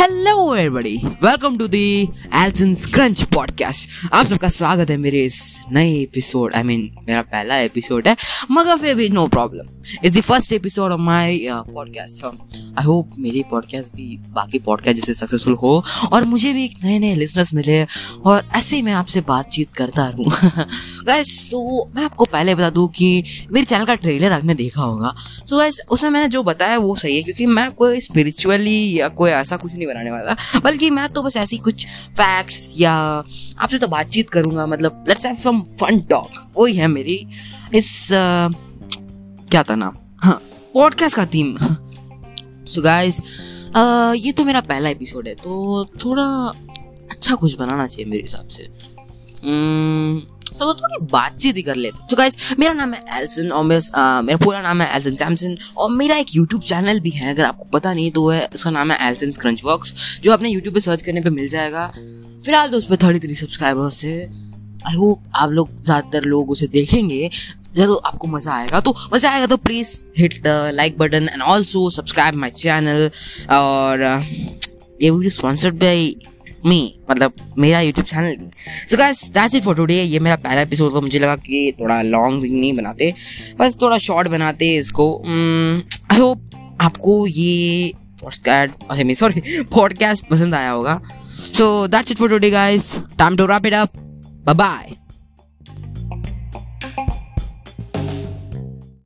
Hello everybody welcome to the Elson Crunch podcast आप सबका स्वागत है मेरे इस नए एपिसोड आई मीन मेरा पहला एपिसोड है, मगर फिर भी no problem it's the first episode of my podcast I hope मेरी पॉडकास्ट भी बाकी पॉडकास्ट जैसे सक्सेसफुल हो, और मुझे भी एक नए नए लिसनर्स मिले, और ऐसे ही मैं आपसे बातचीत करता रहूँ। गैस तो मैं आपको पहले बता दूँ कि मेरे चैनल का ट्रेलर आपने देखा होगा। सो गैस उसमें मैंने जो बताया वो सही है क्योंकि मैं कोई स्पिरिचुअली या कोई ऐसा कुछ नहीं बनाने वाला। बल्कि मैं तो बस ऐसी कुछ फैक्ट्स या आपसे तो बातचीत करूँगा मतलब let's have some fun talk वही है मेरी इस uh, क्या था नाम? हाँ पॉडकास्ट का थीम सो गाइस ये तो मेरा पहला एपिसोड है तो थोड़ा अच्छा कुछ बनाना चाहिए मेरे हिसाब से। Hmm, सो तो थोड़ी बातचीत ही कर लेते। तो गाइस मेरा नाम है एल्सन और मेरा मेरा पूरा नाम है एल्सन सैमसन और मेरा एक यूट्यूब चैनल भी है अगर आपको पता नहीं तो है इसका नाम है एल्सन क्रंच वर्क्स जो आपने यूट्यूब पे सर्च करने पे मिल जाएगा। फ़िलहाल तो उस पर थर्टी थ्री सब्सक्राइबर्स थे। आई होप आप लोग ज़्यादातर लोग उसे देखेंगे। ज़रूर आपको मज़ा आएगा। तो मज़ा आएगा तो please hit the like button and also subscribe my channel और ये वीडियो स्पॉन्सर्ड बाई मी मतलब मेरा YouTube channel so guys that's it for today ये मेरा पहला एपिसोड तो मुझे लगा कि थोड़ा लॉन्ग भी नहीं बनाते। बस थोड़ा शॉर्ट बनाते इसको। hmm, आई होप आपको ये पॉडकास्ट अरे मी सॉरी पॉडकास्ट पसंद आया होगा। So that's it for today guys time to wrap it up bye